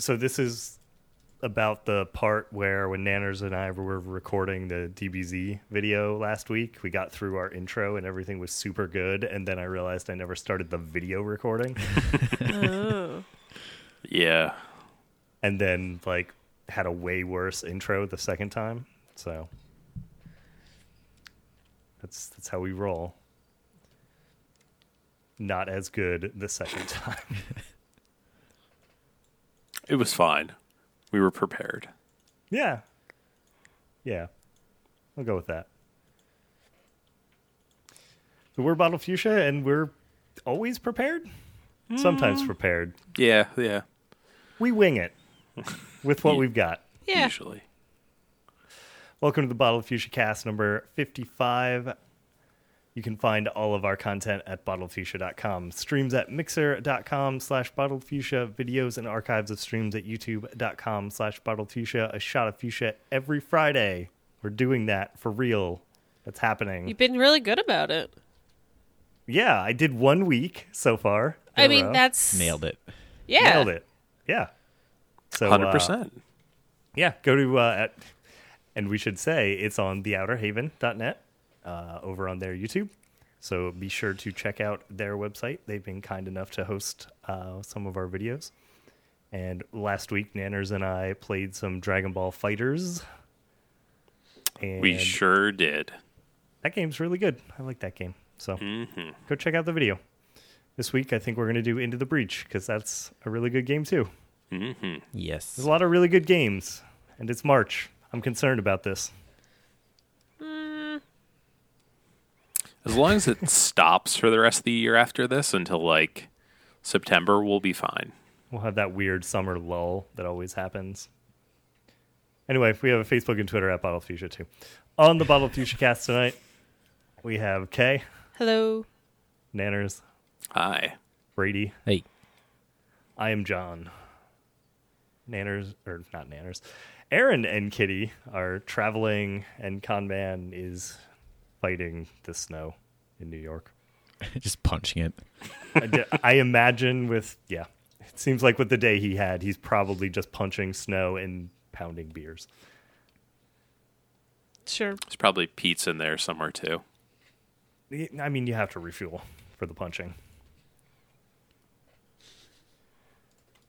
So this is about the part where when Nanners and I were recording the DBZ video last week, we got through our intro and everything was super good, and then I realized I never started the video recording, Oh. Yeah. and then like had a way worse intro the second time. So that's that's how we roll. Not as good the second time. It was fine. We were prepared. Yeah. Yeah. I'll go with that. So we're Bottle Fuchsia and we're always prepared? Sometimes mm. prepared. Yeah, yeah. We wing it with what Ye- we've got. Yeah. Usually. Welcome to the Bottle of Fuchsia cast number 55. You can find all of our content at bottlefuchsia.com. Streams at mixer.com slash bottlefuchsia. Videos and archives of streams at youtube.com slash bottlefuchsia. A shot of fuchsia every Friday. We're doing that for real. That's happening. You've been really good about it. Yeah, I did one week so far. I mean, row. that's Nailed it. Yeah. Nailed it. Yeah. So, uh, 100%. yeah, go to uh, at, and we should say it's on theouterhaven.net uh, over on their YouTube. So be sure to check out their website. They've been kind enough to host uh, some of our videos. And last week, Nanners and I played some Dragon Ball FighterZ. And we sure did. that game's really good. I like that game. So hmm go check out the video. This week, I think we're going to do Into the Breach because that's a really good game too. hmm Yes. There's a lot of really good games, and it's March. I'm concerned about this. As long as it stops for the rest of the year after this until like September, we'll be fine. We'll have that weird summer lull that always happens. Anyway, we have a Facebook and Twitter at Bottle Fuchsia too. On the Bottle Fuchsia cast tonight, we have Kay, Hello. Nanners, Hi. Brady. Hey. I am John. Nanners, or not Nanners. Aaron and Kitty are traveling, and Conman is fighting the snow in New York. Just punching it. I, d- I imagine with yeah, it seems like with the day he had, he's probably just punching snow and pounding beers. Sure. There's probably Pete's in there somewhere too. I mean, you have to refuel for the punching.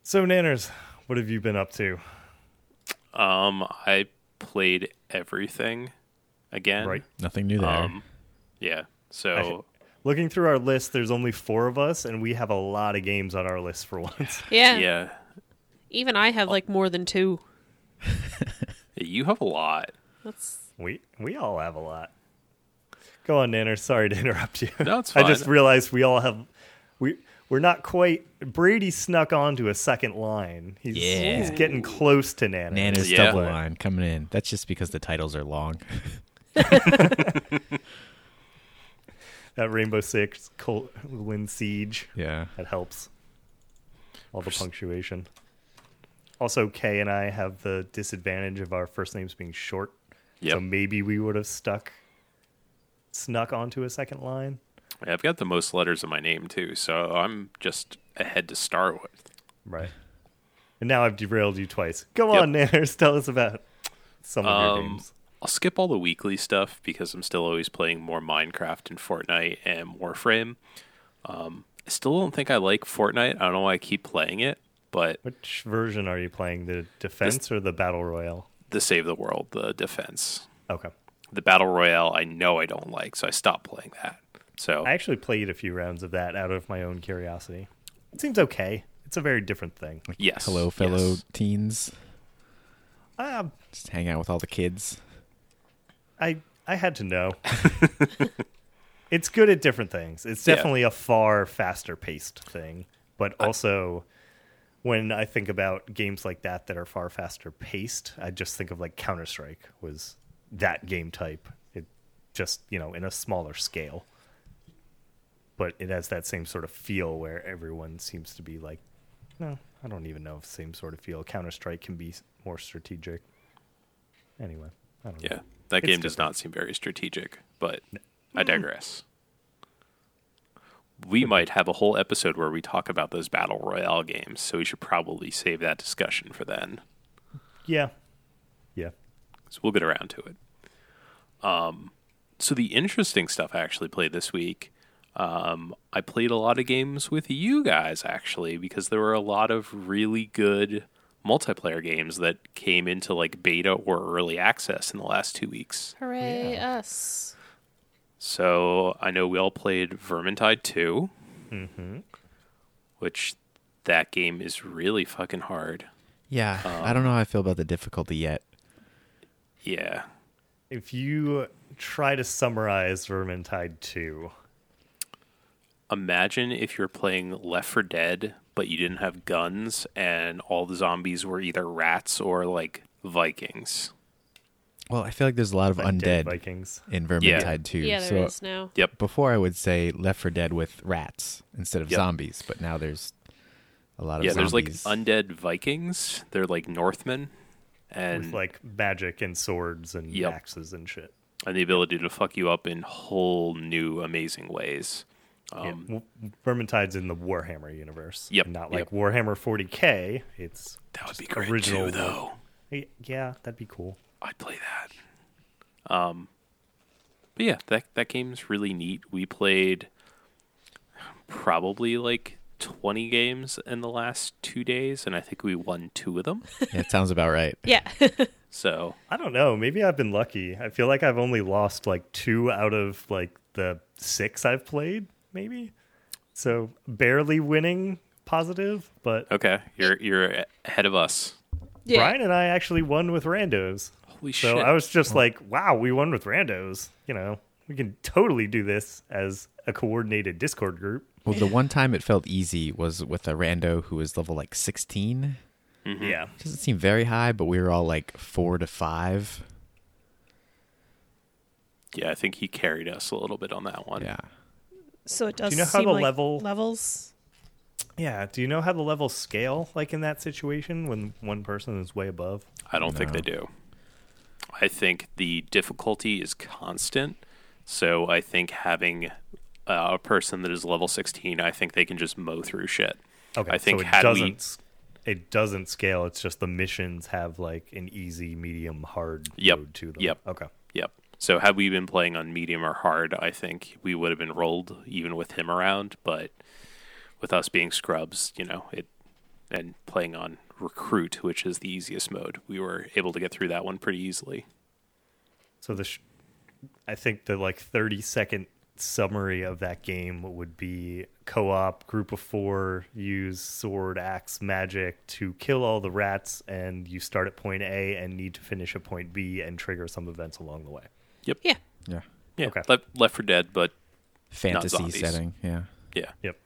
So, Nanners, what have you been up to? Um, I played everything again. Right. Nothing new there. Um, yeah. So Looking through our list, there's only four of us, and we have a lot of games on our list for once. Yeah. yeah, Even I have like more than two. you have a lot. That's we we all have a lot. Go on, Nanners. Sorry to interrupt you. No, it's I just realized we all have we we're not quite. Brady snuck onto a second line. He's, Yeah. he's getting close to Nanners. Nana's yeah. double line coming in. That's just because the titles are long. That Rainbow Six colon siege yeah. that helps. All the punctuation. Also, Kay and I have the disadvantage of our first names being short. Yep. So maybe we would have stuck, snuck onto a second line. Yeah, I've got the most letters in my name too, so I'm just ahead to start with. Right. And now I've derailed you twice. Go Yep. on, Nanners. Tell us about some of your Um, games. I'll skip all the weekly stuff because I'm still always playing more Minecraft and Fortnite and Warframe. Um, I still don't think I like Fortnite. I don't know why I keep playing it, but Which version are you playing? The defense or the battle royale? the Save the World, the defense, Okay. the battle royale, I know I don't like, so I stopped playing that. So I actually played a few rounds of that out of my own curiosity. It seems okay. It's a very different thing. Like, yes, Hello, fellow yes. teens. Um, Just hang out with all the kids. I I had to know. it's good at different things. It's Yeah. definitely a far faster paced thing, but also when I think about games like that that are far faster paced, I just think of like Counter Strike was that game type. It just you know in a smaller scale, but it has that same sort of feel where everyone seems to be like, no, I don't even know if same sort of feel. Counter Strike can be more strategic. Anyway, I don't know. That It's game does not seem very strategic, but I digress. we might have a whole episode where we talk about those battle royale games. So we should probably save that discussion for then. Yeah. Yeah. So we'll get around to it. Um, so the interesting stuff I actually played this week. Um, I played a lot of games with you guys actually because there were a lot of really good multiplayer games that came into like beta or early access in the last two weeks. Hooray, us. So I know we all played Vermintide 2, Mm-hmm. which that game is really fucking hard. Yeah, I don't know how I feel about the difficulty yet. Yeah. If you try to summarize Vermintide 2, Imagine if you're playing Left 4 Dead, but you didn't have guns and all the zombies were either rats or like Vikings. Well, I feel like there's a lot of like undead Vikings. in Vermintide too. Yeah, there is so now. Yep. before I would say Left 4 Dead with rats instead of Yep. zombies, but now there's a lot of Yeah, zombies. there's like undead Vikings. They're like Northmen. And with like magic and swords and Yep. axes and shit. and the ability to fuck you up in whole new amazing ways. Yeah, Um, W- Vermintide's in the Warhammer universe. Yep, Not like yep. Warhammer 40k. It's that would be great original too, though. Yeah, that'd be cool. I'd play that. Um, but yeah, that that game's really neat. We played probably like twenty games in the last two days, and I think we won two of them. yeah, it sounds about right. Yeah. So I don't know. Maybe I've been lucky. I feel like I've only lost like two out of like the six I've played, maybe. So barely winning positive, but okay, you're you're ahead of us. yeah. Brian and I actually won with randos. Holy So shit! I was just like, wow, we won with randos. You know, we can totally do this as a coordinated Discord group. Well, the one time it felt easy was with a rando who was level like 16. Mm-hmm. Yeah. Doesn't seem very high, but we were all like four to five. yeah, I think he carried us a little bit on that one. Yeah. So it does you know how the like level- levels. Yeah. Do you know how the levels scale like in that situation when one person is way above? I don't think they do. I think the difficulty is constant. So I think having uh, a person that is level 16, I think they can just mow through shit. Okay. I think so it had doesn't s- it doesn't scale. It's just the missions have like an easy, medium, hard Yep. mode to them. Yep. Okay. So had we been playing on medium or hard, I think we would have been rolled even with him around. But with us being scrubs, you know, it and playing on recruit, which is the easiest mode, we were able to get through that one pretty easily. So the, sh- I think the like thirty second summary of that game would be co-op group of four use sword axe magic to kill all the rats and you start at point a and need to finish at point b and trigger some events along the way Yeah. Yeah. Yeah. Okay. Left, Left 4 Dead, but Fantasy zombies. setting. Yeah. yeah. yep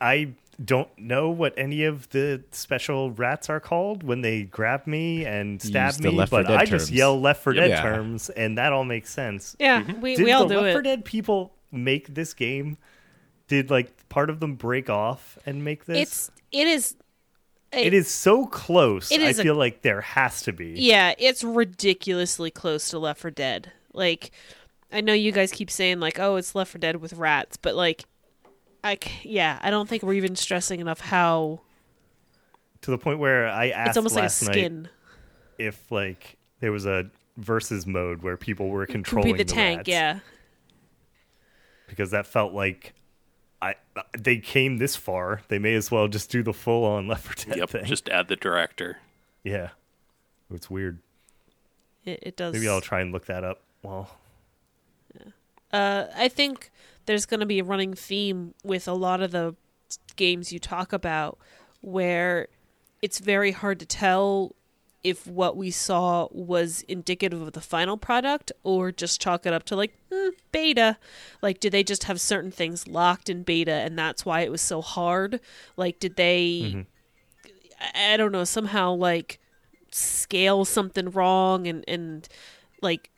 i don't know what any of the special rats are called when they grab me and stab me Left but Dead i just yell left for Yep. dead Yeah. terms and that all makes sense Yeah. Mm-hmm. We, Did we all the do Left 4 it. Dead people make this game? Did like part of them break off and make this? It's it is it is so close. it is I a- feel like there has to be. Yeah, it's ridiculously close to Left 4 Dead. Like, I know you guys keep saying like, "Oh, it's Left 4 Dead with rats," but like, I yeah, I don't think we're even stressing enough how To the point where I asked it's almost like a last night skin. if like there was a versus mode where people were controlling be the, tank, rats, yeah. because that felt like I they came this far. They may as well just do the full on Left 4 Dead Yep. thing. Just add the director. yeah, it's weird. It, it does. Maybe I'll try and look that up. Well, Uh, I think there's going to be a running theme with a lot of the games you talk about where it's very hard to tell if what we saw was indicative of the final product or just chalk it up to like mm, beta. Like, did they just have certain things locked in beta and that's why it was so hard? Like, did they, I, I don't know, somehow like scale something wrong and, and like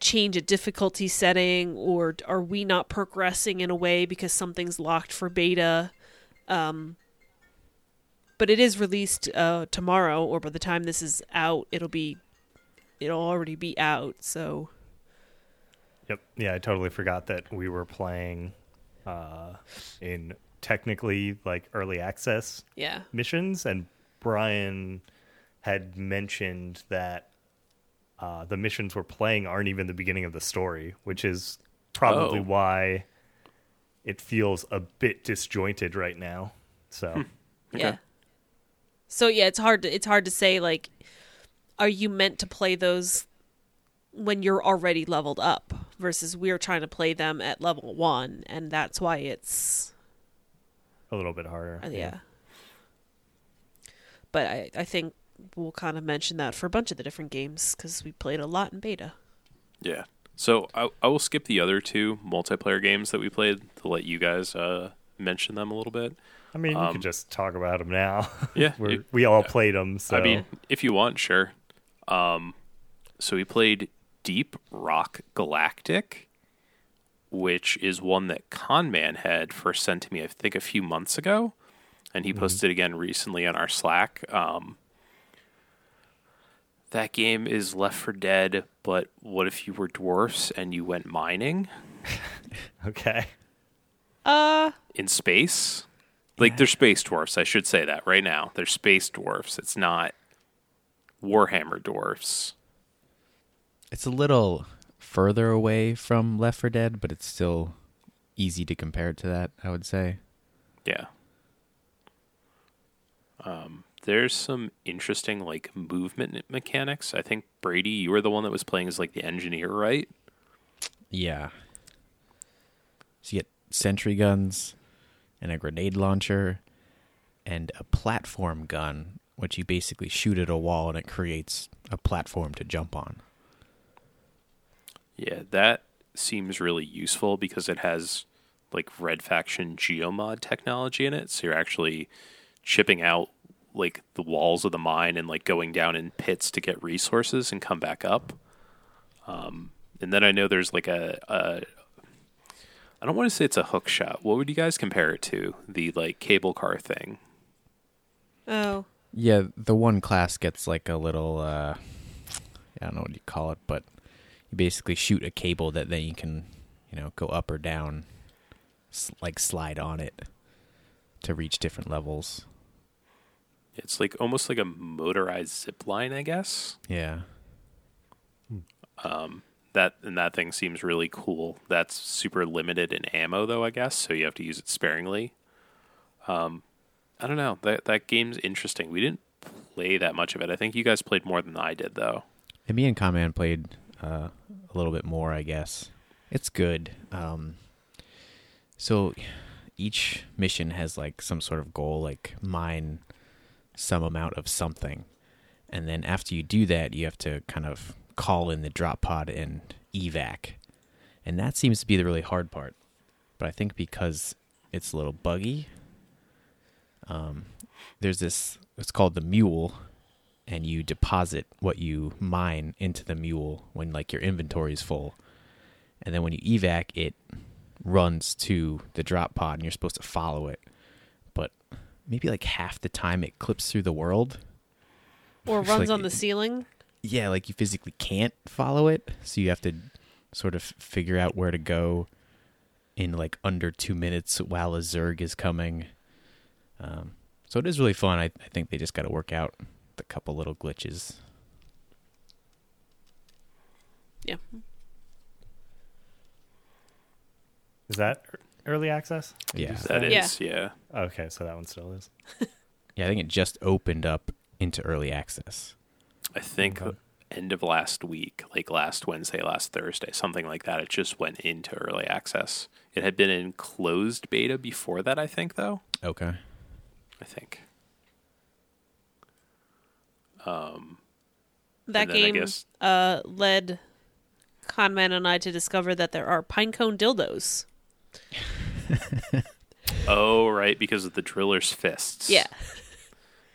change a difficulty setting or are we not progressing in a way because something's locked for beta um but it is released uh tomorrow or by the time this is out it'll be it'll already be out so Yep. Yeah, I totally forgot that we were playing uh, in technically like early access Yeah. missions, and Brian had mentioned that uh, the missions we're playing aren't even the beginning of the story, which is probably Oh. why it feels a bit disjointed right now. So, Yeah. So yeah, it's hard to it's hard to say like are you meant to play those when you're already leveled up versus we're trying to play them at level 1 and that's why it's a little bit harder. uh, yeah. But I I think we'll kind of mention that for a bunch of the different games cuz we played a lot in beta. Yeah. So I, I will skip the other two multiplayer games that we played to let you guys uh, mention them a little bit. I mean, we Um, could just talk about them now. Yeah, We're, you- we all played them. So I mean, if you want, sure. Um, so we played Deep Rock Galactic, which is one that Conman had first sent to me, I think, a few months ago, and he posted again recently on our Slack. Um, that game is Left 4 Dead, but what if you were dwarfs and you went mining okay, Uh in space? Like they're space dwarfs, I should say that right now. They're space dwarfs. It's not Warhammer dwarfs. It's a little further away from Left 4 Dead, but it's still easy to compare it to that, I would say. Yeah. Um, there's some interesting like movement mechanics. I think Brady, you were the one that was playing as like the engineer, right? Yeah. So you get sentry guns and a grenade launcher and a platform gun, which you basically shoot at a wall and it creates a platform to jump on. Yeah, that seems really useful because it has like Red Faction geomod technology in it. So you're actually chipping out like the walls of the mine and like going down in pits to get resources and come back up. Um, and then I know there's like a, a I don't want to say it's a hook shot. What would you guys compare it to? The like cable car thing. oh. Yeah, the one class gets like a little uh I don't know what you call it, but you basically shoot a cable that then you can, you know, go up or down like slide on it to reach different levels. It's like almost like a motorized zip line, I guess. Yeah. That and that thing seems really cool. That's super limited in ammo though, I guess, so you have to use it sparingly. Um I don't know. That that game's interesting. We didn't play that much of it. I think you guys played more than I did though. And me and Conman played uh, a little bit more, I guess. It's good. Um, so each mission has like some sort of goal, like mine some amount of something. And then after you do that, you have to kind of call in the drop pod and evac. And that seems to be the really hard part. But I think because it's a little buggy, um, there's this, it's called the mule, and you deposit what you mine into the mule when like your inventory is full. And then when you evac, it runs to the drop pod and you're supposed to follow it. But maybe like half the time it clips through the world. Or runs like- on the ceiling. Yeah, like you physically can't follow it, so you have to sort of figure out where to go in like under two minutes while a Zerg is coming. Um, so it is really fun. I, I think they just got to work out the couple little glitches. Yeah. is that early access? Yeah. That Yeah. is, yeah. Okay, so that one still is. Yeah, I think it just opened up into early access. I think Okay. end of last week, like last Wednesday, last Thursday, something like that. It just went into early access. It had been in closed beta before that, I think, though. Okay. I think. Um, That And then I game guess- uh, led Conman and I to discover that there are pinecone dildos. Oh, right, because of the driller's fists. Yeah.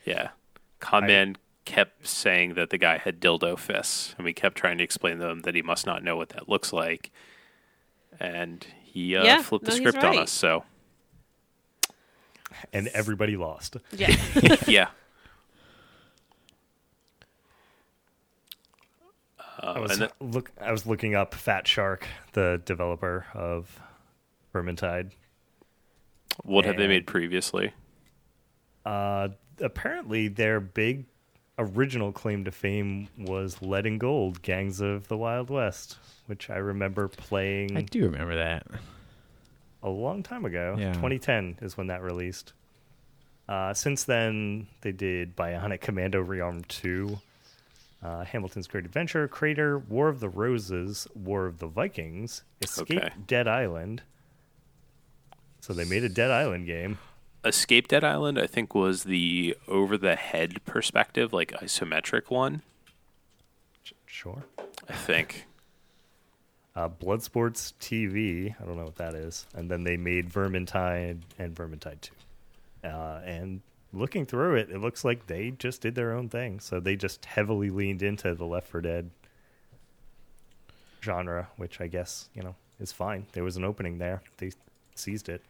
Yeah. Conman kept saying that the guy had dildo fists, and we kept trying to explain to him that he must not know what that looks like. And he uh, Yeah, flipped the no, he's script on us, so And everybody lost. Yeah. yeah. I Uh, was then, look. I was looking up Fatshark, the developer of Vermintide, What have they made previously? Uh, apparently, their big original claim to fame was Lead and Gold, Gangs of the Wild West, which I remember playing I do remember that. a long time ago. Yeah. 2010 is when that released. Uh, since then, they did Bionic Commando Rearmed 2, uh, Hamilton's Great Adventure, Krater, War of the Roses, War of the Vikings, Escape Okay. Dead Island. So they made a Dead Island game. Escape Dead Island, I think, was the over the head perspective, like isometric one. Sure. I think. Uh, Bloodsports TV. I don't know what that is. And then they made Vermintide and Vermintide 2. Uh, and looking through it, it looks like they just did their own thing. So they just heavily leaned into the Left 4 Dead genre, which I guess, you know, is fine. There was an opening there. They seized it.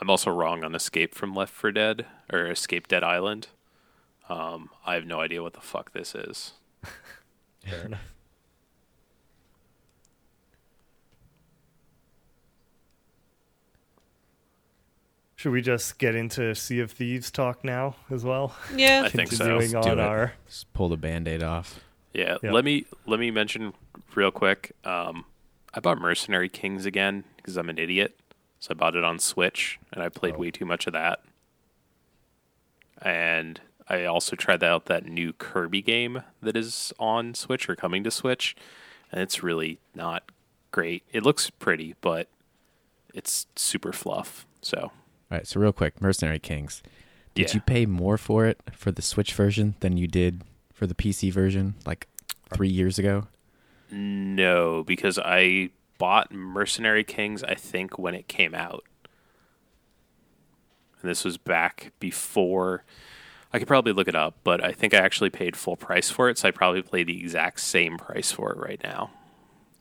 I'm also wrong on Escape from Left 4 Dead or Escape Dead Island. Um, I have no idea what the fuck this is. Fair enough. Should we just get into Sea of Thieves talk now as well? Yeah. I think so. Continuing Let's do on it. our Just pull the band-aid off. Yeah, Yep. let me let me mention real quick. Um, I bought Mercenary Kings again because I'm an idiot. So I bought it on Switch, and I played Oh. way too much of that. And I also tried out that new Kirby game that is on Switch or coming to Switch, and it's really not great. It looks pretty, but it's super fluff. So All right, so real quick, Mercenary Kings. Did Yeah. you pay more for it for the Switch version than you did for the PC version like uh, three years ago? No, because I bought Mercenary Kings, I think, when it came out. And this was back before. I could probably look it up, but I think I actually paid full price for it, so I probably pay the exact same price for it right now,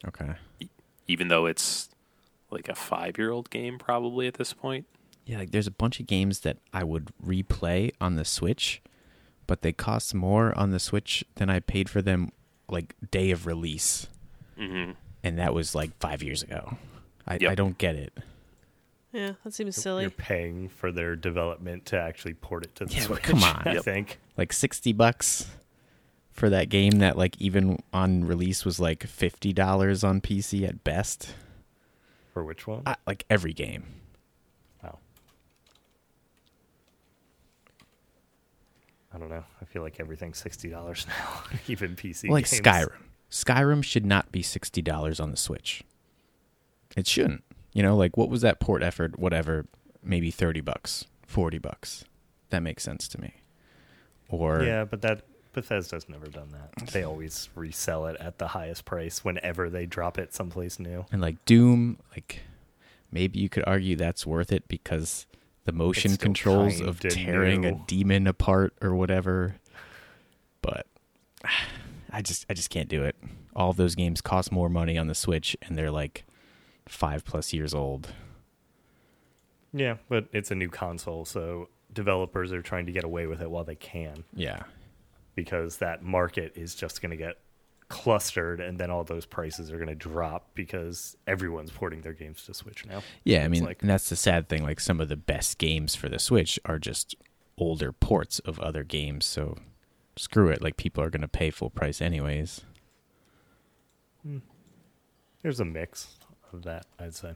Okay. even though it's like a five year old game, probably at this point. Yeah, like there's a bunch of games that I would replay on the Switch, but they cost more on the Switch than I paid for them like day of release. hmm And that was like five years ago. I, Yep. I don't get it. Yeah, that seems silly. You're silly. paying for their development to actually port it to the Yeah, Switch. come on. I Yep. think. Like 60 bucks for that game that like even on release was like $50 on PC at best. For which one? I, like every game. oh. I don't know. I feel like everything's sixty dollars now, even PC. like games. Skyrim. Skyrim should not be sixty dollars on the Switch. It shouldn't. You know, like what was that port effort? Whatever, maybe thirty bucks, forty bucks. That makes sense to me. Or Yeah, but that Bethesda's never done that. They always resell it at the highest price whenever they drop it someplace new. and like Doom, like maybe you could argue that's worth it because the motion controls of tearing a demon apart or whatever. But I just I just can't do it. All of those games cost more money on the Switch and they're like five plus years old. Yeah, but it's a new console, so developers are trying to get away with it while they can Yeah. because that market is just going to get clustered and then all those prices are going to drop because everyone's porting their games to Switch now. Yeah, I mean, like- and that's the sad thing. Like some of the best games for the Switch are just older ports of other games. So screw it. Like people are going to pay full price anyways. Hmm. There's a mix of that, I'd say.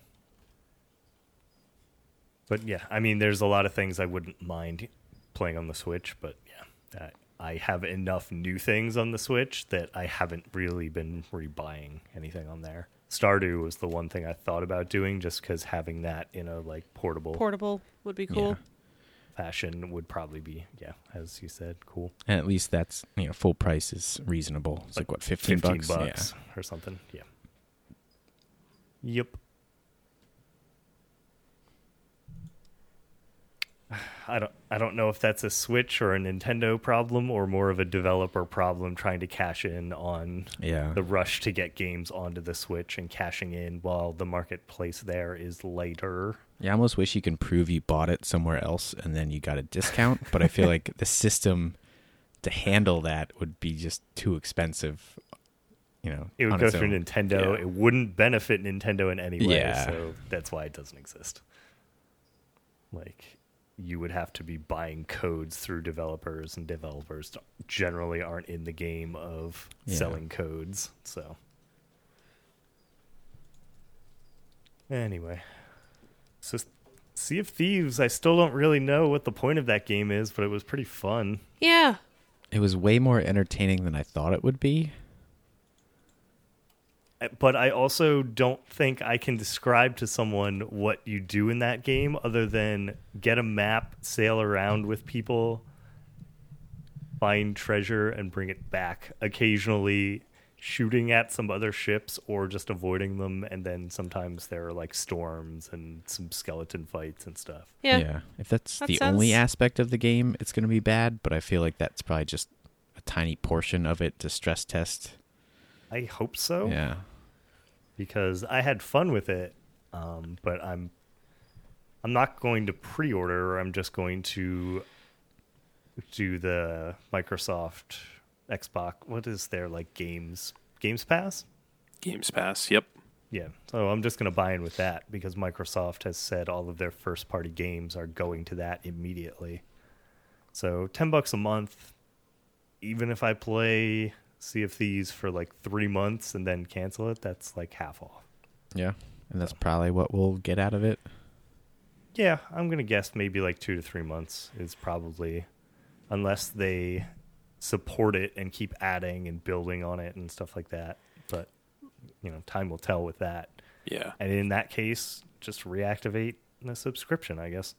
But yeah, I mean, there's a lot of things I wouldn't mind playing on the Switch, but yeah, that I have enough new things on the Switch that I haven't really been rebuying anything on there. Stardew was the one thing I thought about doing just because having that in a like portable Portable would be cool. Yeah. Fashion would probably be, yeah, as you said, cool. And at least that's, you know, full price is reasonable. It's like, what, 15, 15 bucks? bucks or something. Yeah. Yep. I don't I don't know if that's a Switch or a Nintendo problem or more of a developer problem trying to cash in on Yeah. the rush to get games onto the Switch and cashing in while the marketplace there is later. Yeah, I almost wish you can prove you bought it somewhere else and then you got a discount, but I feel like the system to handle that would be just too expensive you know, It would go through own. Nintendo. Yeah. It wouldn't benefit Nintendo in any way. Yeah. So that's why it doesn't exist. Like, you would have to be buying codes through developers, and developers generally aren't in the game of Yeah. selling codes. So, anyway, so Sea of Thieves. I still don't really know what the point of that game is, but it was pretty fun. Yeah. It was way more entertaining than I thought it would be. but I also don't think I can describe to someone what you do in that game other than get a map, sail around with people, find treasure, and bring it back. Occasionally shooting at some other ships or just avoiding them, and then sometimes there are like storms and some skeleton fights and stuff. Yeah. If that's That the only aspect of the game, it's going to be bad, but I feel like that's probably just a tiny portion of it to stress test. I hope so. Yeah. because I had fun with it. Um, but I'm I'm not going to pre-order. I'm just going to do the Microsoft Xbox. What is their like games Games Pass? Games Pass. Yep. Yeah. So I'm just going to buy in with that because Microsoft has said all of their first-party games are going to that immediately. So ten bucks a month, even if I play Sea of Thieves for like three months and then cancel it, that's like half off. Yeah. And that's probably what we'll get out of it. Yeah, I'm gonna guess maybe like two to three months is probably, unless they support it and keep adding and building on it and stuff like that. But you know, time will tell with that. Yeah. And in that case, just reactivate the subscription, I guess.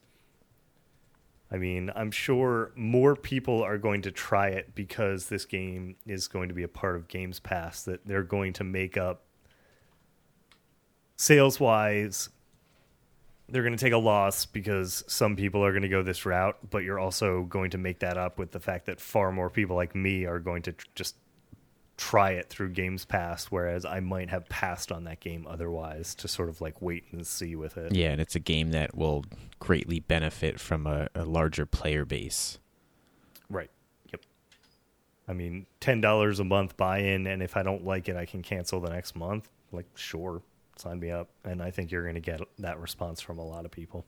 I mean, I'm sure more people are going to try it because this game is going to be a part of Games Pass that they're going to make up sales wise. They're going to take a loss because some people are going to go this route, but you're also going to make that up with the fact that far more people like me are going to tr- just try it through Games Pass, whereas I might have passed on that game otherwise to sort of like wait and see with it. Yeah, and it's a game that will greatly benefit from a, a larger player base. Right. Yep. I mean, ten dollars a month buy-in, and if I don't like it, I can cancel the next month. Like, sure, sign me up. And I think you're going to get that response from a lot of people.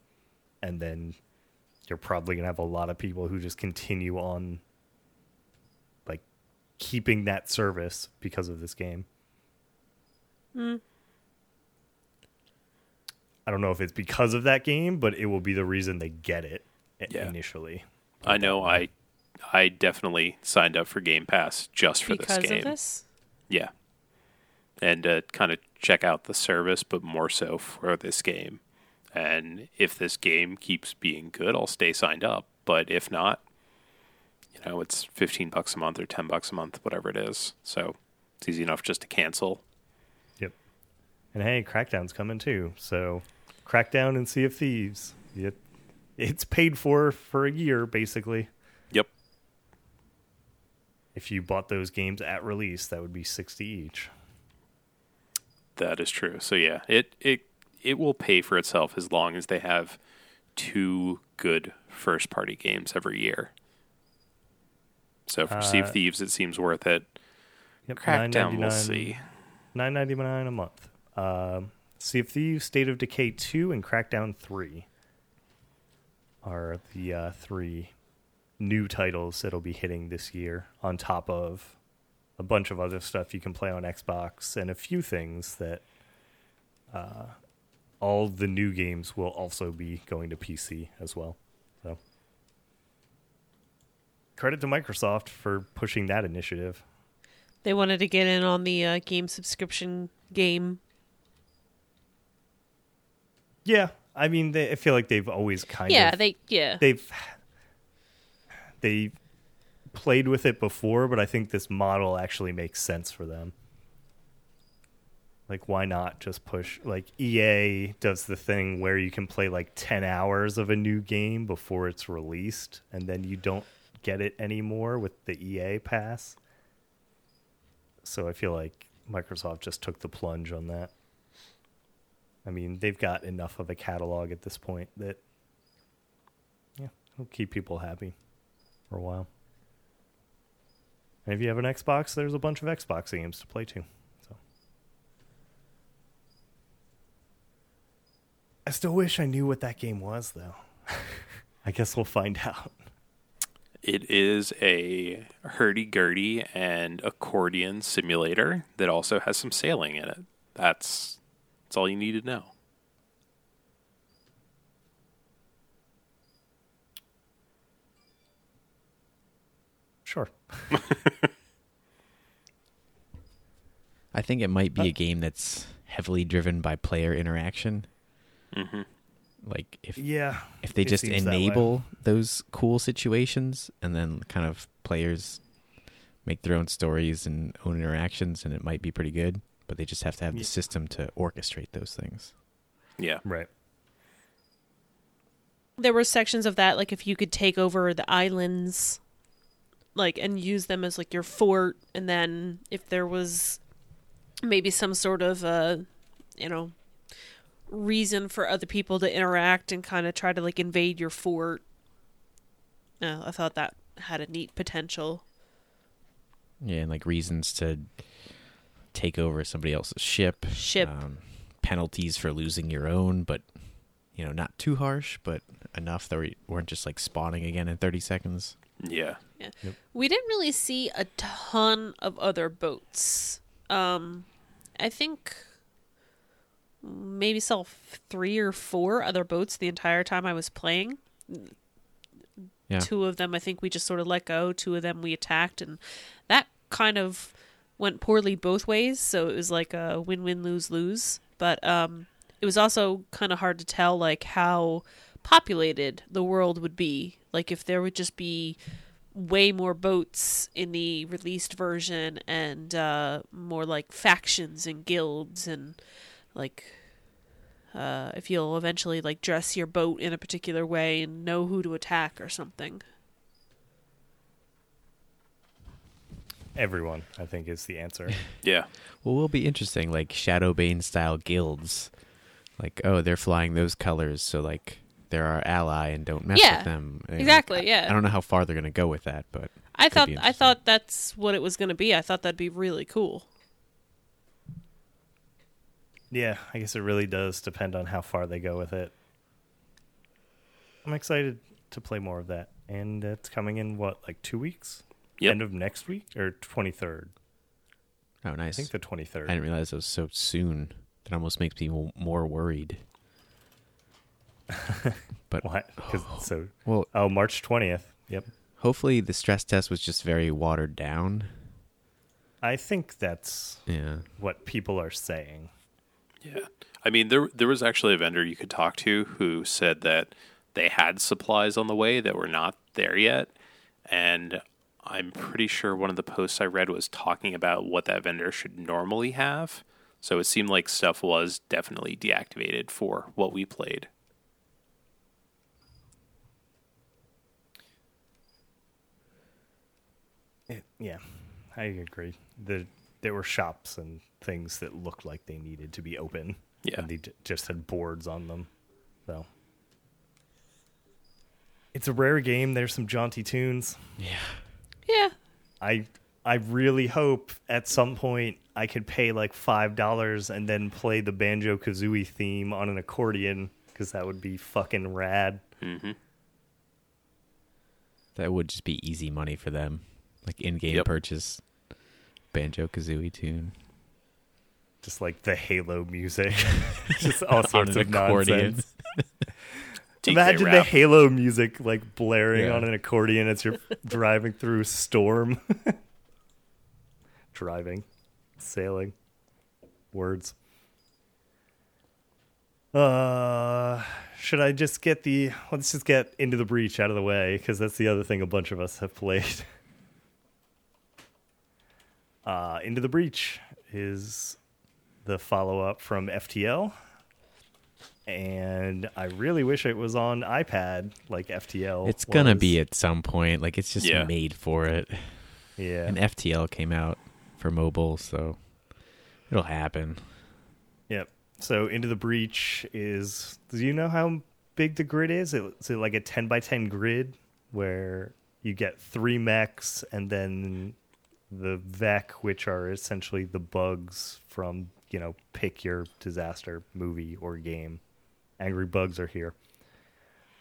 And then you're probably going to have a lot of people who just continue on, like, keeping that service because of this game. Hmm. I don't know if it's because of that game, but it will be the reason they get it Yeah. initially. I know. I I definitely signed up for Game Pass just for because this game. of this? Yeah. And uh, kind of check out the service, but more so for this game. And if this game keeps being good, I'll stay signed up. But if not, you know, it's 15 bucks a month or 10 bucks a month, whatever it is. So it's easy enough just to cancel. Yep. And hey, Crackdown's coming too. So Crackdown and Sea of Thieves. It, it's paid for for a year, basically. Yep. If you bought those games at release, that would be 60 each. That is true. So yeah, it it it will pay for itself as long as they have two good first party games every year. So for Sea of Uh, Thieves, it seems worth it. Yep. Crackdown, we'll see. Nine ninety nine a month. Um, sea of Thieves, State of Decay two, and Crackdown three are the uh, three new titles that'll be hitting this year. On top of a bunch of other stuff you can play on Xbox and a few things that uh, all the new games will also be going to PC as well. So credit to Microsoft for pushing that initiative. They wanted to get in on the uh, game subscription game. Yeah, I mean, they, I feel like they've always kind yeah, of they yeah. they've they played with it before, but I think this model actually makes sense for them. Like, why not just push? Like, EA does the thing where you can play like 10 hours of a new game before it's released, and then you don't get it anymore with the EA pass. So I feel like Microsoft just took the plunge on that. I mean, they've got enough of a catalog at this point that yeah, it'll keep people happy for a while. And if you have an Xbox, there's a bunch of Xbox games to play too. So I still wish I knew what that game was though. I guess we'll find out. It is a hurdy-gurdy and accordion simulator that also has some sailing in it. That's that's all you need to know. I think it might be a game that's heavily driven by player interaction. hmm Like if Yeah. if they just seems that way. enable those cool situations and then kind of players make their own stories and own interactions and it might be pretty good but they just have to have Ye- the system to orchestrate those things Yeah. Right. there were sections of that like if you could take over the islands like and use them as like your fort and then if there was maybe some sort of uh you know reason for other people to interact and kind of try to like invade your fort. Uh, i thought that had a neat potential. Yeah and like reasons to take over somebody else's ship. Ship. Um, penalties for losing your own but you know not too harsh but enough that we weren't just like spawning again in 30 seconds Yeah. yeah. We didn't really see a ton of other boats. Um, I think maybe saw three or four other boats the entire time I was playing. yeah Two of them I think we just sort of let go. Two of them we attacked, and that kind of went poorly both ways. So it was like a win-win, lose-lose. But um, it was also kind of hard to tell like how populated the world would be. Like if there would just be way more boats in the released version and uh, more like factions and guilds and like uh, if you'll eventually like dress your boat in a particular way and know who to attack or something. Everyone, I think, is the answer. Yeah. Well, will be interesting, like Shadowbane style guilds. Like, oh, they're flying those colors, so like they're our ally and don't mess Yeah, with them. You know, exactly, I- yeah. I don't know how far they're gonna go with that, but I thought I thought that's what it was going to be. I thought that'd be really cool. yeah, I guess it really does depend on how far they go with it. I'm excited to play more of that. And it's coming in, what, like two weeks? Yep. End of next week? Or 23rd? oh, nice. I think the 23rd. I didn't realize it was so soon. That almost makes me more worried. but What? 'Cause it's so. well, Oh, March 20th. Yep. hopefully the stress test was just very watered down. I think that's Yeah. what people are saying. Yeah. I mean, there there was actually a vendor you could talk to who said that they had supplies on the way that were not there yet, and I'm pretty sure one of the posts I read was talking about what that vendor should normally have. So it seemed like stuff was definitely deactivated for what we played. It, yeah, I agree. The, there were shops and things that looked like they needed to be open. Yeah. And they j- just had boards on them. So. It's a rare game. There's some jaunty tunes. Yeah. Yeah. I I really hope at some point I could pay like five dollars and then play the Banjo Kazooie theme on an accordion because that would be fucking rad. hmm That would just be easy money for them. Like in game Yep. purchase Banjo Kazooie tune. Just like the Halo music, just all sorts of accordion. nonsense. Imagine the Halo music like blaring Yeah. on an accordion as you're driving through storm. driving, sailing, words. Uh, should I just get the? Let's just get into the breach out of the way because that's the other thing a bunch of us have played. Uh, into the breach is the follow up from FTL and I really wish it was on iPad like FTL. It's gonna be at some point. Like it's just Yeah. made for it. Yeah. And FTL came out for mobile, so it'll happen. Yep. So into the breach is. Do you know how big the grid is? Is it like a ten by ten grid where you get three mechs and then the Vek, which are essentially the bugs from you know pick your disaster movie or game, angry bugs are here.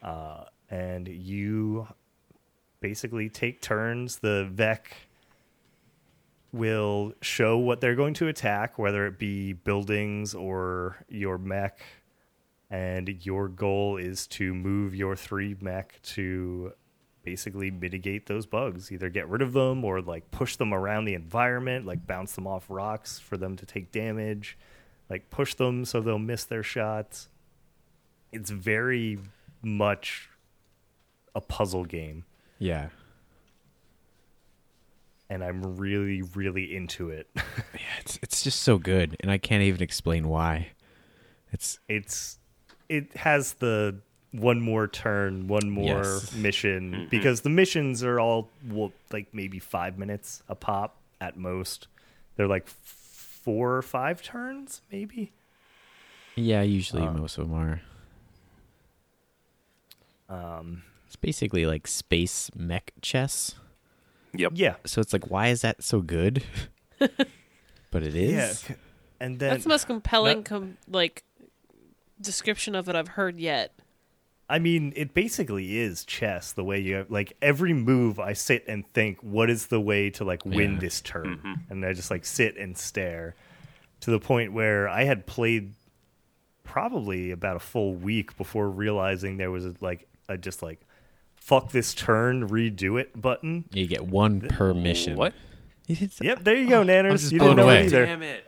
Uh, and you basically take turns. The Vek will show what they're going to attack, whether it be buildings or your mech. And your goal is to move your three mech to basically mitigate those bugs. Either get rid of them or like push them around the environment, like bounce them off rocks for them to take damage, like push them so they'll miss their shots. It's very much a puzzle game Yeah. and I'm really really into it. Yeah, it's it's just so good, and I can't even explain why. It's it's it has the one more turn, one more Yes. mission because the missions are all well, like maybe 5 minutes a pop at most. They're like 4 or 5 turns maybe. yeah, usually Uh, most of them are. Um It's basically like space mech chess. Yep. yeah. So it's like, why is that so good? but it is. Yeah. And then That's the most compelling, that- com- like, description of it I've heard yet. I mean, it basically is chess. The way you like every move, I sit and think, what is the way to like win Yeah. this turn, mm-hmm. and I just like sit and stare to the point where I had played probably about a full week before realizing there was like a just like fuck this turn, redo it button. You get one per mission. What? Yep, there you go, Nanners. You blown didn't know away. it either. Damn it.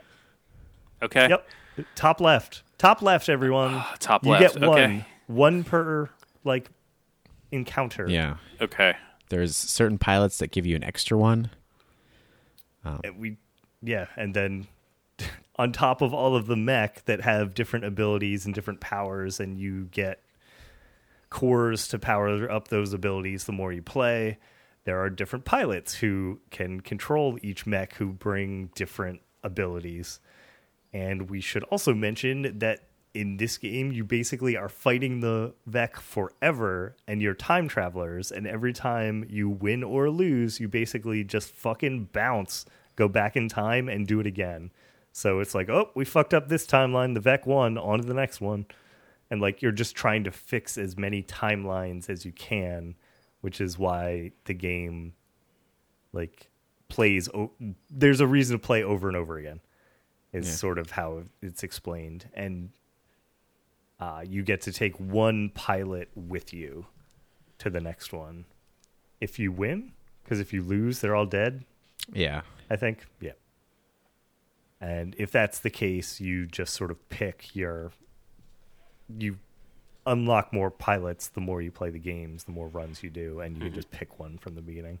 Okay. Yep, top left, top left, everyone. Ah, top you left. get one, Okay. One per like encounter. Yeah. Okay. There's certain pilots that give you an extra one. Um, and we yeah and then on top of all of the mech that have different abilities and different powers and you get cores to power up those abilities the more you play there are different pilots who can control each mech who bring different abilities and we should also mention that in this game, you basically are fighting the Vek forever, and you're time travelers. And every time you win or lose, you basically just fucking bounce, go back in time, and do it again. So it's like, oh, we fucked up this timeline. The Vek won. On to the next one. And like, you're just trying to fix as many timelines as you can, which is why the game, like, plays. O- there's a reason to play over and over again is Yeah. sort of how it's explained and uh, you get to take one pilot with you to the next one. If you win because if you lose they're all dead. Yeah. i think yeah. And if that's the case you just sort of pick your you unlock more pilots the more you play the games the more runs you do and you can just pick one from the beginning.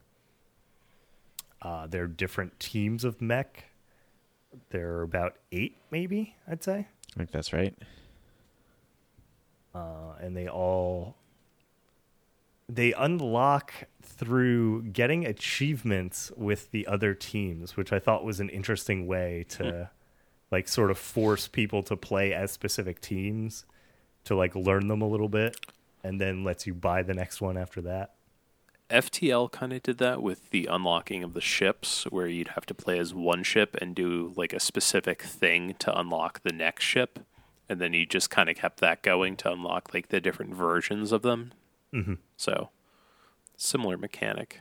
Uh, there are different teams of mech. There are about eight maybe i'd say. I think that's right. Uh, and they all they unlock through getting achievements with the other teams, which I thought was an interesting way to like sort of force people to play as specific teams to like learn them a little bit and then lets you buy the next one after that. FTL kind of did that with the unlocking of the ships, where you'd have to play as one ship and do like a specific thing to unlock the next ship, and then you just kind of kept that going to unlock like the different versions of them. Mm-hmm. So, similar mechanic.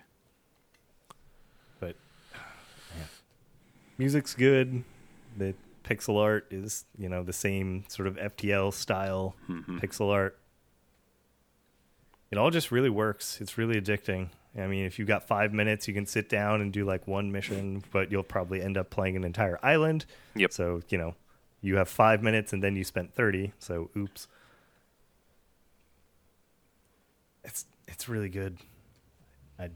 But yeah. music's good. The pixel art is, you know, the same sort of FTL style pixel art. It all just really works. It's really addicting. I mean, if you've got five minutes, you can sit down and do like one mission, but you'll probably end up playing an entire island. Yep. So, you know, you have five minutes and then you spent 30. So, oops. It's it's really good. I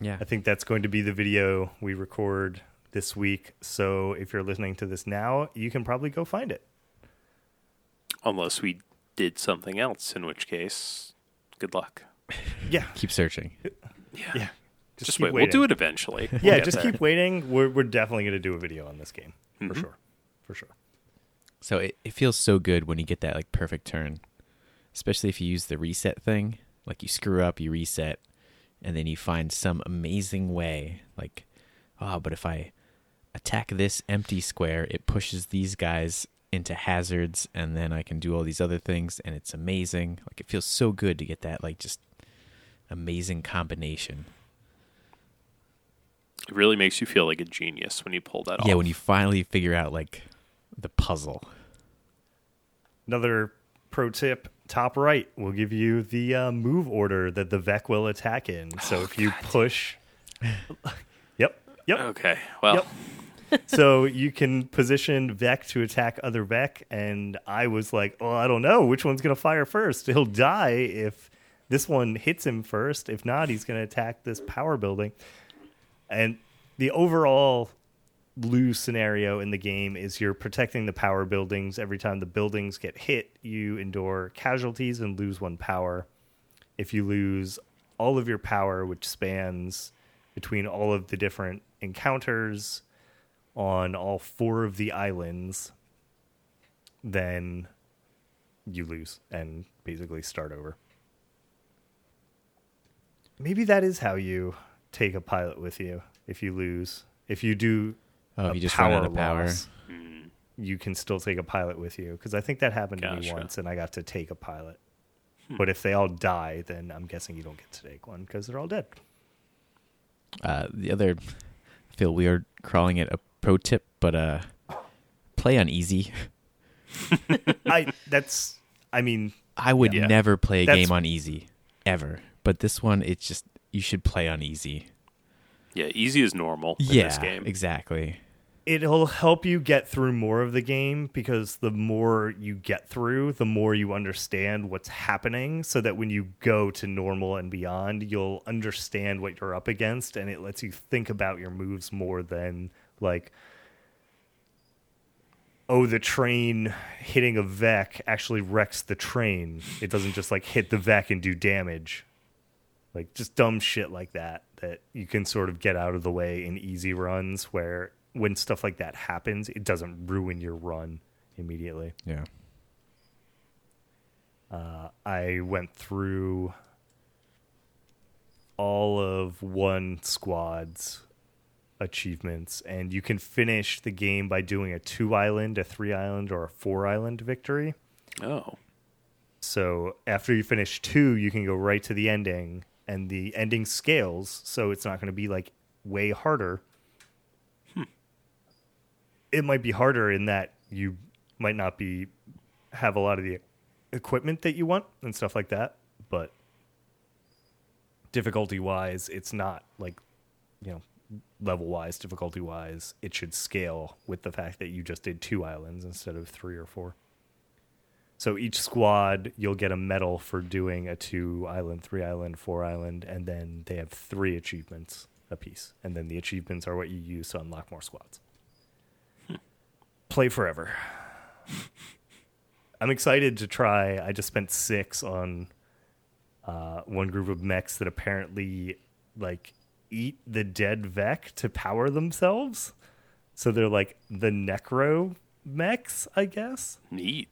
Yeah. I think that's going to be the video we record this week. So if you're listening to this now, you can probably go find it. Unless we did something else, in which case, good luck. Yeah. Keep searching. Yeah. Yeah. Just, keep wait. We'll do it eventually. We'll Yeah, just there. keep waiting. We're we're definitely going to do a video on this game for Mhm. sure. For sure. So it, it feels so good when you get that like perfect turn. Especially if you use the reset thing. Like you screw up, you reset, and then you find some amazing way. Like, oh, but if I attack this empty square, it pushes these guys into hazards and then I can do all these other things and it's amazing. Like it feels so good to get that like just amazing combination. It really makes you feel like a genius when you pull that off. Yeah, when you finally figure out like the puzzle. Another pro tip top right will give you the uh, move order that the Vek will attack in. So if you push. yep. Yep. Okay. Well, Yep. so you can position Vek to attack other Vek, and I was like, "Oh, I don't know which one's going to fire first. He'll die if this one hits him first. If not, he's going to attack this power building." And the overall lose scenario in the game is you're protecting the power buildings. Every time the buildings get hit, you endure casualties and lose one power. If you lose all of your power, which spans between all of the different encounters on all four of the islands, then you lose and basically start over. Maybe that is how you take a pilot with you if you lose. If you do Oh, if you just run out of power. loss, you can still take a pilot with you because I think that happened to me once and I got to take a pilot. But if they all die, then I'm guessing you don't get to take one because they're all dead. Uh, the other, I feel weird calling it a pro tip, but uh, play on easy. I that's I mean I would Yeah. never play a That's- game on easy ever, but this one, it's just you should play on easy. yeah, easy is normal in yeah, this game. exactly. It'll help you get through more of the game because the more you get through, the more you understand what's happening so that when you go to normal and beyond, you'll understand what you're up against and it lets you think about your moves more than like oh the train hitting a Vek actually wrecks the train. It doesn't just like hit the Vek and do damage. Like just dumb shit like that that you can sort of get out of the way in easy runs where when stuff like that happens, it doesn't ruin your run immediately. Yeah. Uh, I went through all of one squad's achievements, and you can finish the game by doing a two island, a three island, or a four island victory. Oh, So after you finish two, you can go right to the ending, and the ending scales, so it's not going to be like way harder. It might be harder in that you might not be have a lot of the equipment that you want and stuff like that, but difficulty wise, it's not like you know level wise, difficulty wise, it should scale with the fact that you just did two islands instead of three or four. So each squad, you'll get a medal for doing a two island, three island, four island, and then they have three achievements apiece. And then the achievements are what you use to unlock more squads. Play forever. I'm excited to try. I just spent six on uh, one group of mechs that apparently like eat the dead Vek to power themselves. So they're like the necro mechs, I guess neat.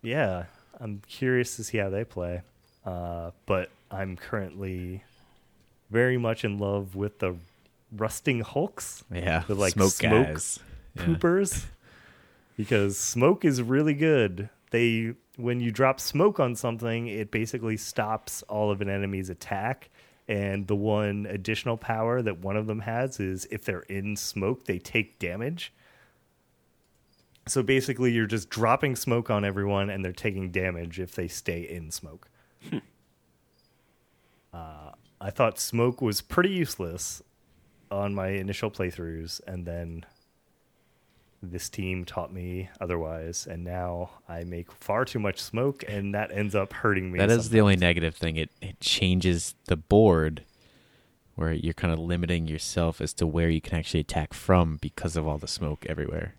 yeah, I'm curious to see how they play. Uh, but I'm currently very much in love with the rusting hulks, Yeah. The, like, smoke, smoke guys. Yeah. poopers, because smoke is really good. They when you drop smoke on something, it basically stops all of an enemy's attack. And the one additional power that one of them has is if they're in smoke, they take damage. So basically, you're just dropping smoke on everyone, and they're taking damage if they stay in smoke. uh, I thought smoke was pretty useless on my initial playthroughs, and then this team taught me otherwise, and now I make far too much smoke, and that ends up hurting me. That is the only negative thing. It it changes the board where you're kind of limiting yourself as to where you can actually attack from because of all the smoke everywhere.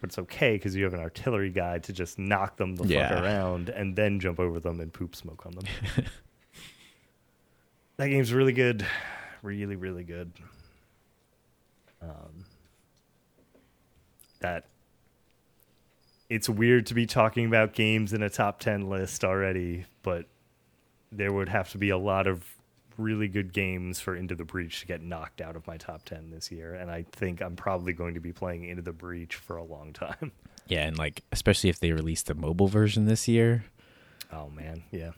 But it's okay because you have an artillery guy to just knock them the fuck around and then jump over them and poop smoke on them. that game's really good, really, really good. Um, that it's weird to be talking about games in a top 10 list already, but there would have to be a lot of really good games for Into the Breach to get knocked out of my top 10 this year. And I think I'm probably going to be playing Into the Breach for a long time. Yeah, and like especially if they release the mobile version this year. Oh man, yeah.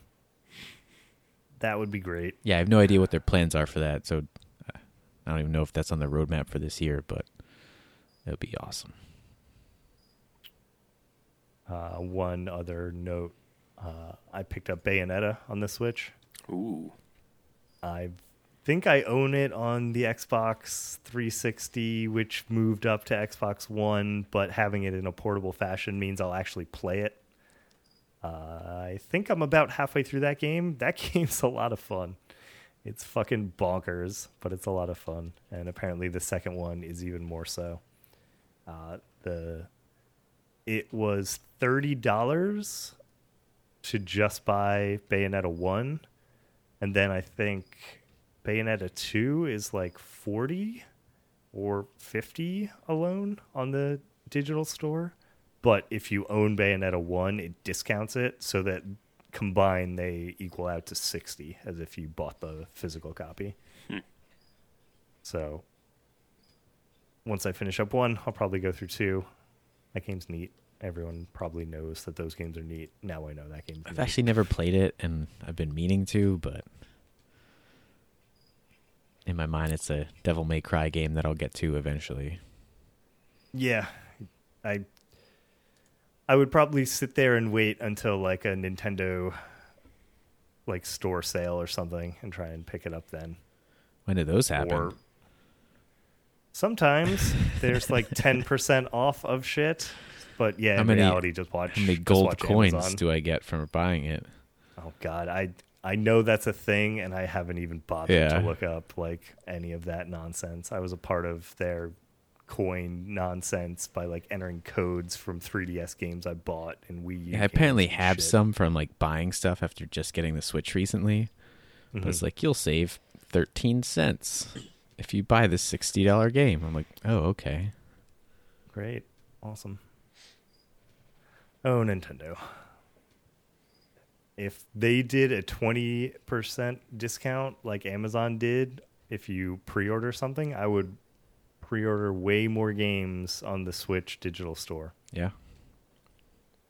That would be great. Yeah, I have no idea what their plans are for that, so uh, I don't even know if that's on the roadmap for this year, but it would be awesome. Uh, one other note: uh, I picked up Bayonetta on the Switch. Ooh. I think I own it on the Xbox 360, which moved up to Xbox One, but having it in a portable fashion means I'll actually play it. Uh, I think I'm about halfway through that game. That game's a lot of fun. It's fucking bonkers, but it's a lot of fun. And apparently, the second one is even more so. Uh, the it was thirty dollars to just buy Bayonetta one, and then I think Bayonetta 2 is like 40 or 50 alone on the digital store. But if you own Bayonetta 1, it discounts it so that combined they equal out to 60 as if you bought the physical copy. Hmm. So once I finish up one, I'll probably go through two. That game's neat. Everyone probably knows that those games are neat. Now I know that game. I've neat. actually never played it, and I've been meaning to, but in my mind, it's a Devil May Cry game that I'll get to eventually. Yeah, I I would probably sit there and wait until like a Nintendo like store sale or something and try and pick it up then. When did those happen? Or sometimes there's like ten percent off of shit, but yeah, How in many- reality, just watch. How many gold coins Amazon. do I get from buying it? Oh God, I I know that's a thing, and I haven't even bothered Yeah. to look up like any of that nonsense. I was a part of their coin nonsense by like entering codes from 3DS games I bought and Wii U. Yeah, I apparently have shit. some from like buying stuff after just getting the Switch recently. But it's mm-hmm. like you'll save thirteen cents if you buy this sixty dollar game. I'm like, oh okay. Great. Awesome. Oh, Nintendo. If they did a 20% discount like Amazon did, if you pre order something, I would pre order way more games on the Switch digital store. Yeah.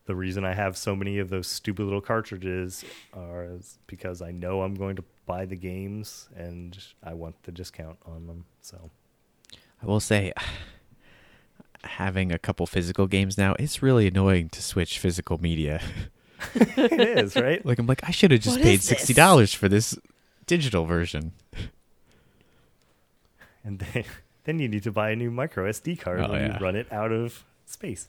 The reason I have so many of those stupid little cartridges are because I know I'm going to buy the games and I want the discount on them. So, I will say having a couple physical games now, it's really annoying to switch physical media. it is, right? like I'm like, I should have just What paid sixty dollars for this digital version. and then, then you need to buy a new micro SD card Oh, when yeah. you run it out of space.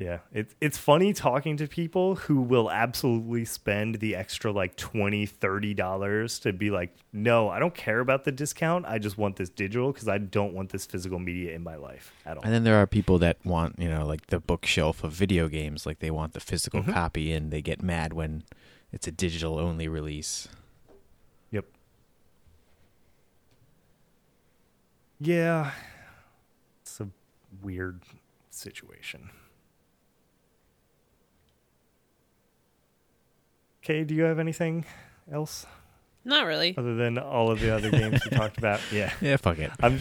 Yeah, it's it's funny talking to people who will absolutely spend the extra like 20 30 dollars to be like, "No, I don't care about the discount. I just want this digital because I don't want this physical media in my life at all." And then there are people that want, you know, like the bookshelf of video games, like they want the physical Mhm. copy and they get mad when it's a digital only release. Yep. Yeah. It's a weird situation. Okay, do you have anything else Not really. other than all of the other games we talked about? Yeah. Yeah, fuck it. I'm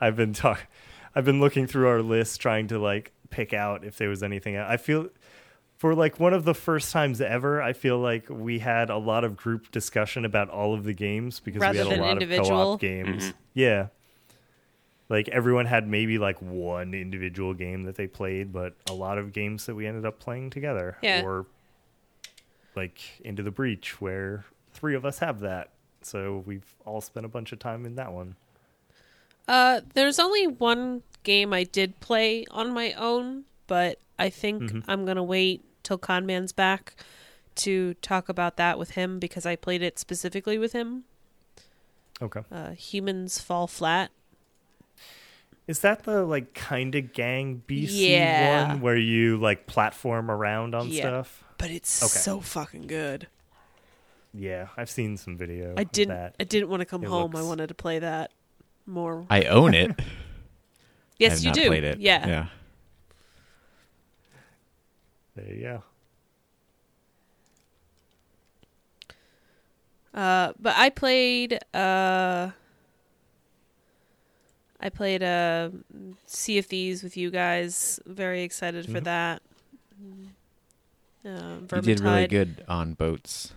I've been talk I've been looking through our list trying to like pick out if there was anything I feel for like one of the first times ever, I feel like we had a lot of group discussion about all of the games because Rather we had a than lot of co-op games. Mhm. Yeah. Like everyone had maybe like one individual game that they played, but a lot of games that we ended up playing together. Yeah. Or like Into the Breach where three of us have that. So we've all spent a bunch of time in that one. Uh, there's only one game I did play on my own, but I think Mhm. I'm gonna wait till Conman's back to talk about that with him because I played it specifically with him. Okay. Uh, Humans Fall Flat. Is that the like kind of Gang Beasts Yeah. one where you like platform around on Yeah. stuff? But it's Okay. so fucking good. Yeah, I've seen some video. I didn't. That. I didn't want to come It home. I wanted to play that more. I own it. I yes, have you not do. Played it. Yeah. Yeah. There you go. Uh, but I played. Uh, I played uh, Sea of Thieves with you guys. Very excited for Mhm. that. Uh, You did really good on boats.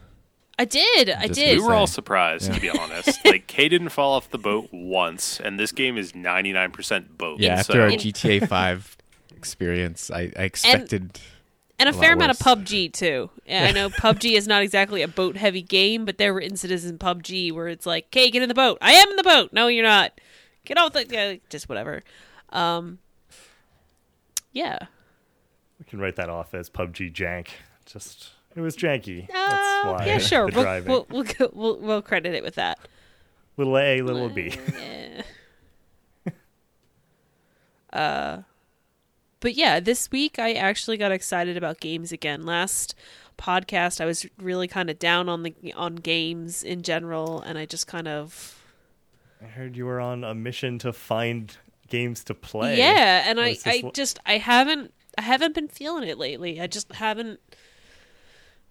I did. I Just did. We were all surprised, Yeah. to be honest. like Kay didn't fall off the boat once, and this game is ninety nine percent boat. Yeah, so after our GTA 5 experience, I, I expected. and a a fair lot amount of. PUBG too. Yeah, I know PUBG is not exactly a boat heavy game, but there were incidents in PUBG where it's like, "Okay, get in the boat. I am in the boat. No, you're not. Get off the uh, just whatever." Um, yeah. We can write that off as PUBG jank. Just it was janky. Uh, That's why. yeah, sure. We'll, we'll, we'll, go- we'll we'll credit it with that. little A, little B. Uh, but yeah, this week I actually got excited about games again. Last podcast, I was really kind of down on the on games in general, and I just kind of I heard you were on a mission to find games to play. yeah, and I I just I haven't I haven't been feeling it lately. I just haven't.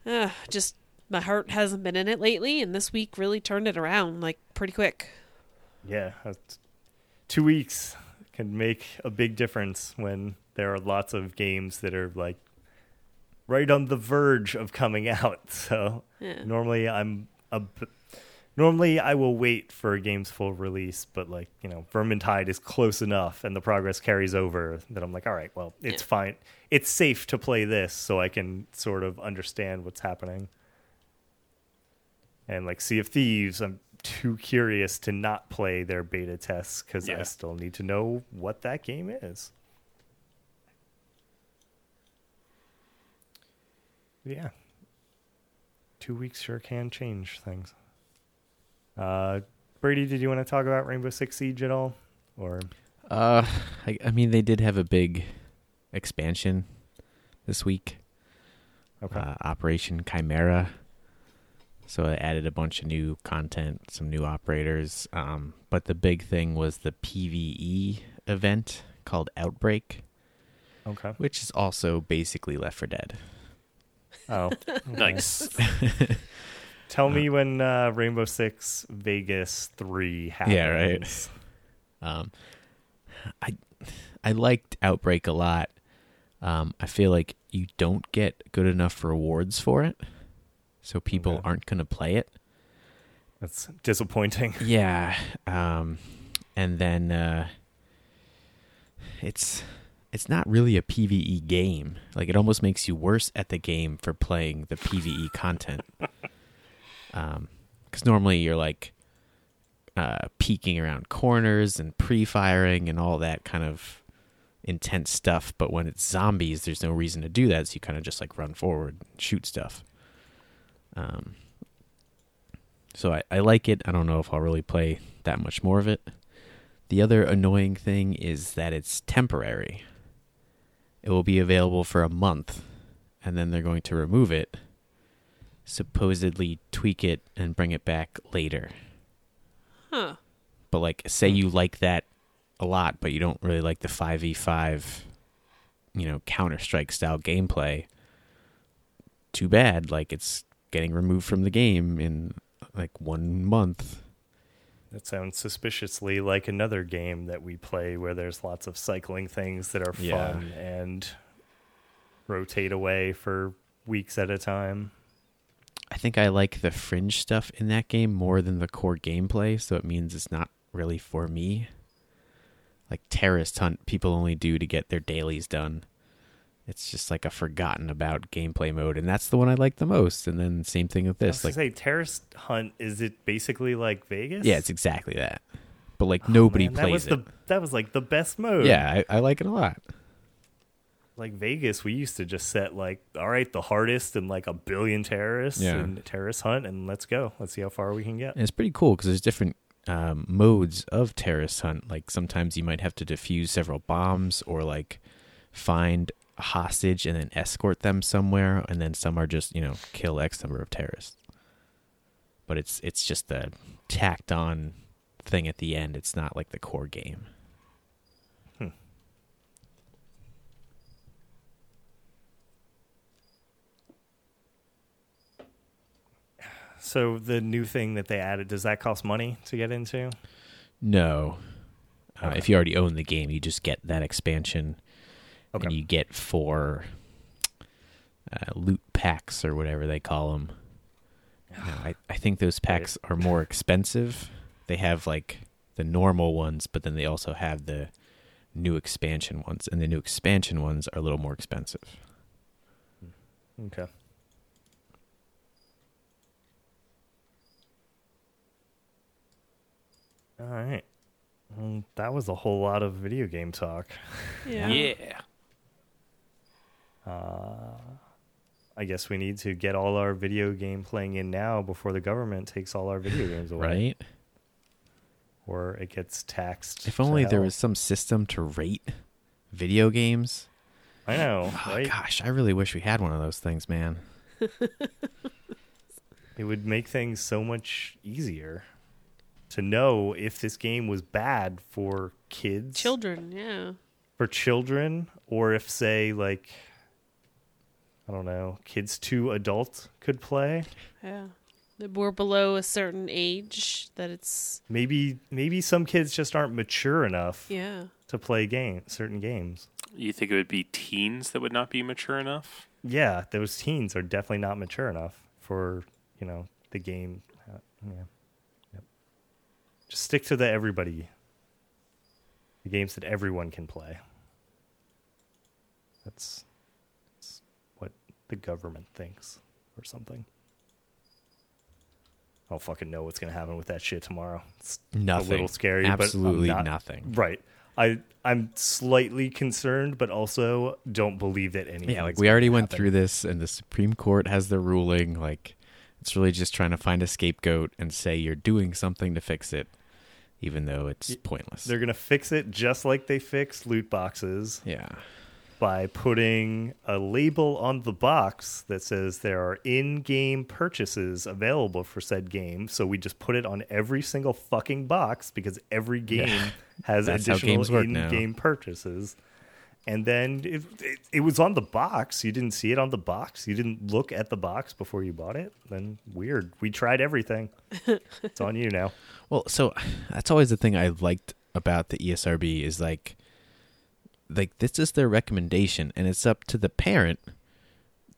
Uh, just my heart hasn't been in it lately, and this week really turned it around like pretty quick. Yeah, two weeks can make a big difference when there are lots of games that are like right on the verge of coming out. So Yeah. normally I'm a normally I will wait for a game's full release, but like you know, Vermintide is close enough and the progress carries over that I'm like, all right, well, it's Yeah. fine. It's safe to play this, so I can sort of understand what's happening. And like Sea of Thieves, I'm too curious to not play their beta tests because I still need to know what that game is. Yeah. Two weeks sure can change things. Uh, Brady, did you want to talk about Rainbow Six Siege at all? Or Uh, I, I mean, they did have a big expansion this week. okay, uh, Operation Chimera. So it added a bunch of new content, some new operators. Um, but the big thing was the PVE event called Outbreak, okay. which is also basically Left 4 Dead. Oh, okay. Nice. Tell me when uh, Rainbow Six Vegas Three happens. Yeah, right. Um, I I liked Outbreak a lot. Um, I feel like you don't get good enough rewards for it, so people Okay. aren't going to play it. That's disappointing. Yeah, um, and then uh, it's it's not really a PVE game. Like it almost makes you worse at the game for playing the PVE content. Because normally you're like uh, peeking around corners and pre-firing and all that kind of intense stuff. But when it's zombies, there's no reason to do that. So you kind of just like run forward, and shoot stuff. Um, so I, I like it. I don't know if I'll really play that much more of it. The other annoying thing is that it's temporary. It will be available for a month, and then they're going to remove it, supposedly tweak it and bring it back later. Huh. But like, say hmm. you like that a lot, but you don't really like the five v five, you know, Counter Strike style gameplay. Too bad. Like it's getting removed from the game in like one month. That sounds suspiciously like another game that we play where there's lots of cycling things that are Yeah. fun and rotate away for weeks at a time. I think I like the fringe stuff in that game more than the core gameplay, so it means it's not really for me. Like terrorist hunt, people only do to get their dailies done. It's just like a forgotten about gameplay mode, and that's the one I like the most. And then same thing with I this, like say Terrorist Hunt is it basically like Vegas? yeah, it's exactly that. But like Oh, nobody man, that plays was it. the that was like the best mode. Yeah, I, I like it a lot. Like Vegas, we used to just set like, all right, the hardest and like a billion terrorists Yeah. and terrorist hunt, and let's go. Let's see how far we can get. And it's pretty cool because there's different um, modes of terrorist hunt. Like sometimes you might have to defuse several bombs or like find a hostage and then escort them somewhere, and then some are just you know kill X number of terrorists. But it's it's just a tacked on thing at the end. It's not like the core game. So the new thing that they added, does that cost money to get into? No, Uh, Okay. If you already own the game, you just get that expansion, Okay. and you get four uh, loot packs or whatever they call them. I, I think those packs are more expensive. They have like the normal ones, but then they also have the new expansion ones, and the new expansion ones are a little more expensive. Okay. All right. Well, that was a whole lot of video game talk. Yeah. Yeah. Uh, I guess we need to get all our video game playing in now before the government takes all our video games away, Right? or it gets taxed. If to only there was some system to rate video games. I know, Oh, right? gosh, I really wish we had one of those things, man. It would make things so much easier to know if this game was bad for kids, Children, yeah. for children, or if, say, like, I don't know, kids to adult could play. Yeah. That we're below a certain age that it's Maybe, maybe some kids just aren't mature enough yeah. to play game certain games. You think it would be teens that would not be mature enough? Yeah, those teens are definitely not mature enough for you know the game. Uh, yeah, yep. Just stick to the everybody. The games that everyone can play. That's, that's what the government thinks, or something. I don't fucking know what's gonna happen with that shit tomorrow. It's Nothing. a little scary, Absolutely but not, nothing. Right. I I'm slightly concerned, but also don't believe that anything. Yeah, like we already went happen. through this, and the Supreme Court has the ruling. Like, it's really just trying to find a scapegoat and say you're doing something to fix it, even though it's Y- pointless. They're gonna fix it just like they fixed loot boxes yeah, by putting a label on the box that says there are in-game purchases available for said game. So we just put it on every single fucking box because every game has That's additional now. in-game purchases. And then it, it, it was on the box. You didn't see it on the box. You didn't look at the box before you bought it. Then weird. We tried everything. it's on you now. Well, so that's always the thing I liked about the ESRB is like, like this is their recommendation, and it's up to the parent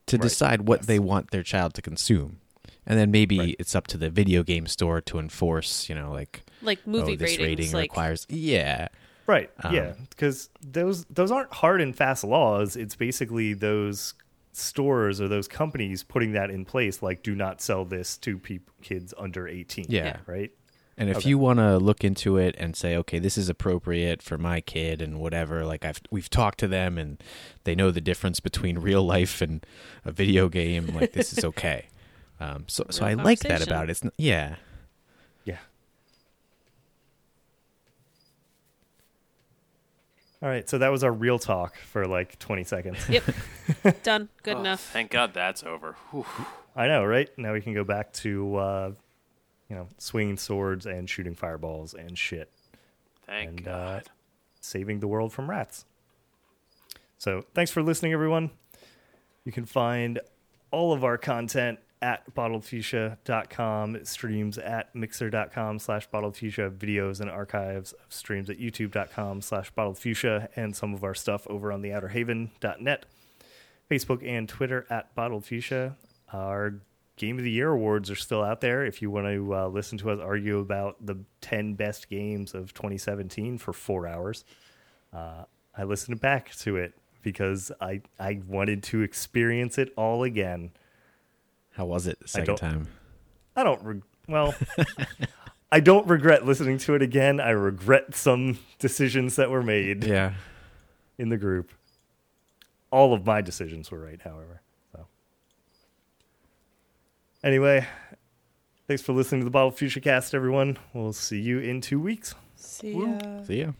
to Right. decide what Yes. they want their child to consume, and then maybe Right. it's up to the video game store to enforce, you know, like Like movie oh, this ratings. rating like requires, yeah, Right. Um, yeah, because those those aren't hard and fast laws. It's basically those stores or those companies putting that in place, like do not sell this to kids under eighteen. Yeah. Right. And if Okay. you want to look into it and say, okay, this is appropriate for my kid and whatever, like I've we've talked to them and they know the difference between real life and a video game, like this is okay. Um, so so I like that about it. It's n- yeah, Yeah. All right. So that was our real talk for like twenty seconds. Yep. Done. Good Oh, enough. Thank God that's over. Whew. I know, right? Now we can go back to uh, you know swinging swords and shooting fireballs and shit. Thank And, uh, God. saving the world from rats. So, thanks for listening, everyone. You can find all of our content at bottledfuchsia.com. It streams at mixer.com slash bottledfuchsia, videos and archives of streams at youtube.com slash bottledfuchsia, and some of our stuff over on the outerhaven.net, Facebook and Twitter at bottledfuchsia. Our Game of the Year awards are still out there. If you want to uh, listen to us argue about the 10 best games of 2017 for four hours, uh, I listened back to it because I, I wanted to experience it all again. How was it the I second don't- time? I don't, reg- well, I don't regret listening to it again. I regret some decisions that were made Yeah, in the group. All of my decisions were right, however. So, anyway, thanks for listening to the Bottled Fuchsiacast, everyone. We'll see you in two weeks. See ya. see ya.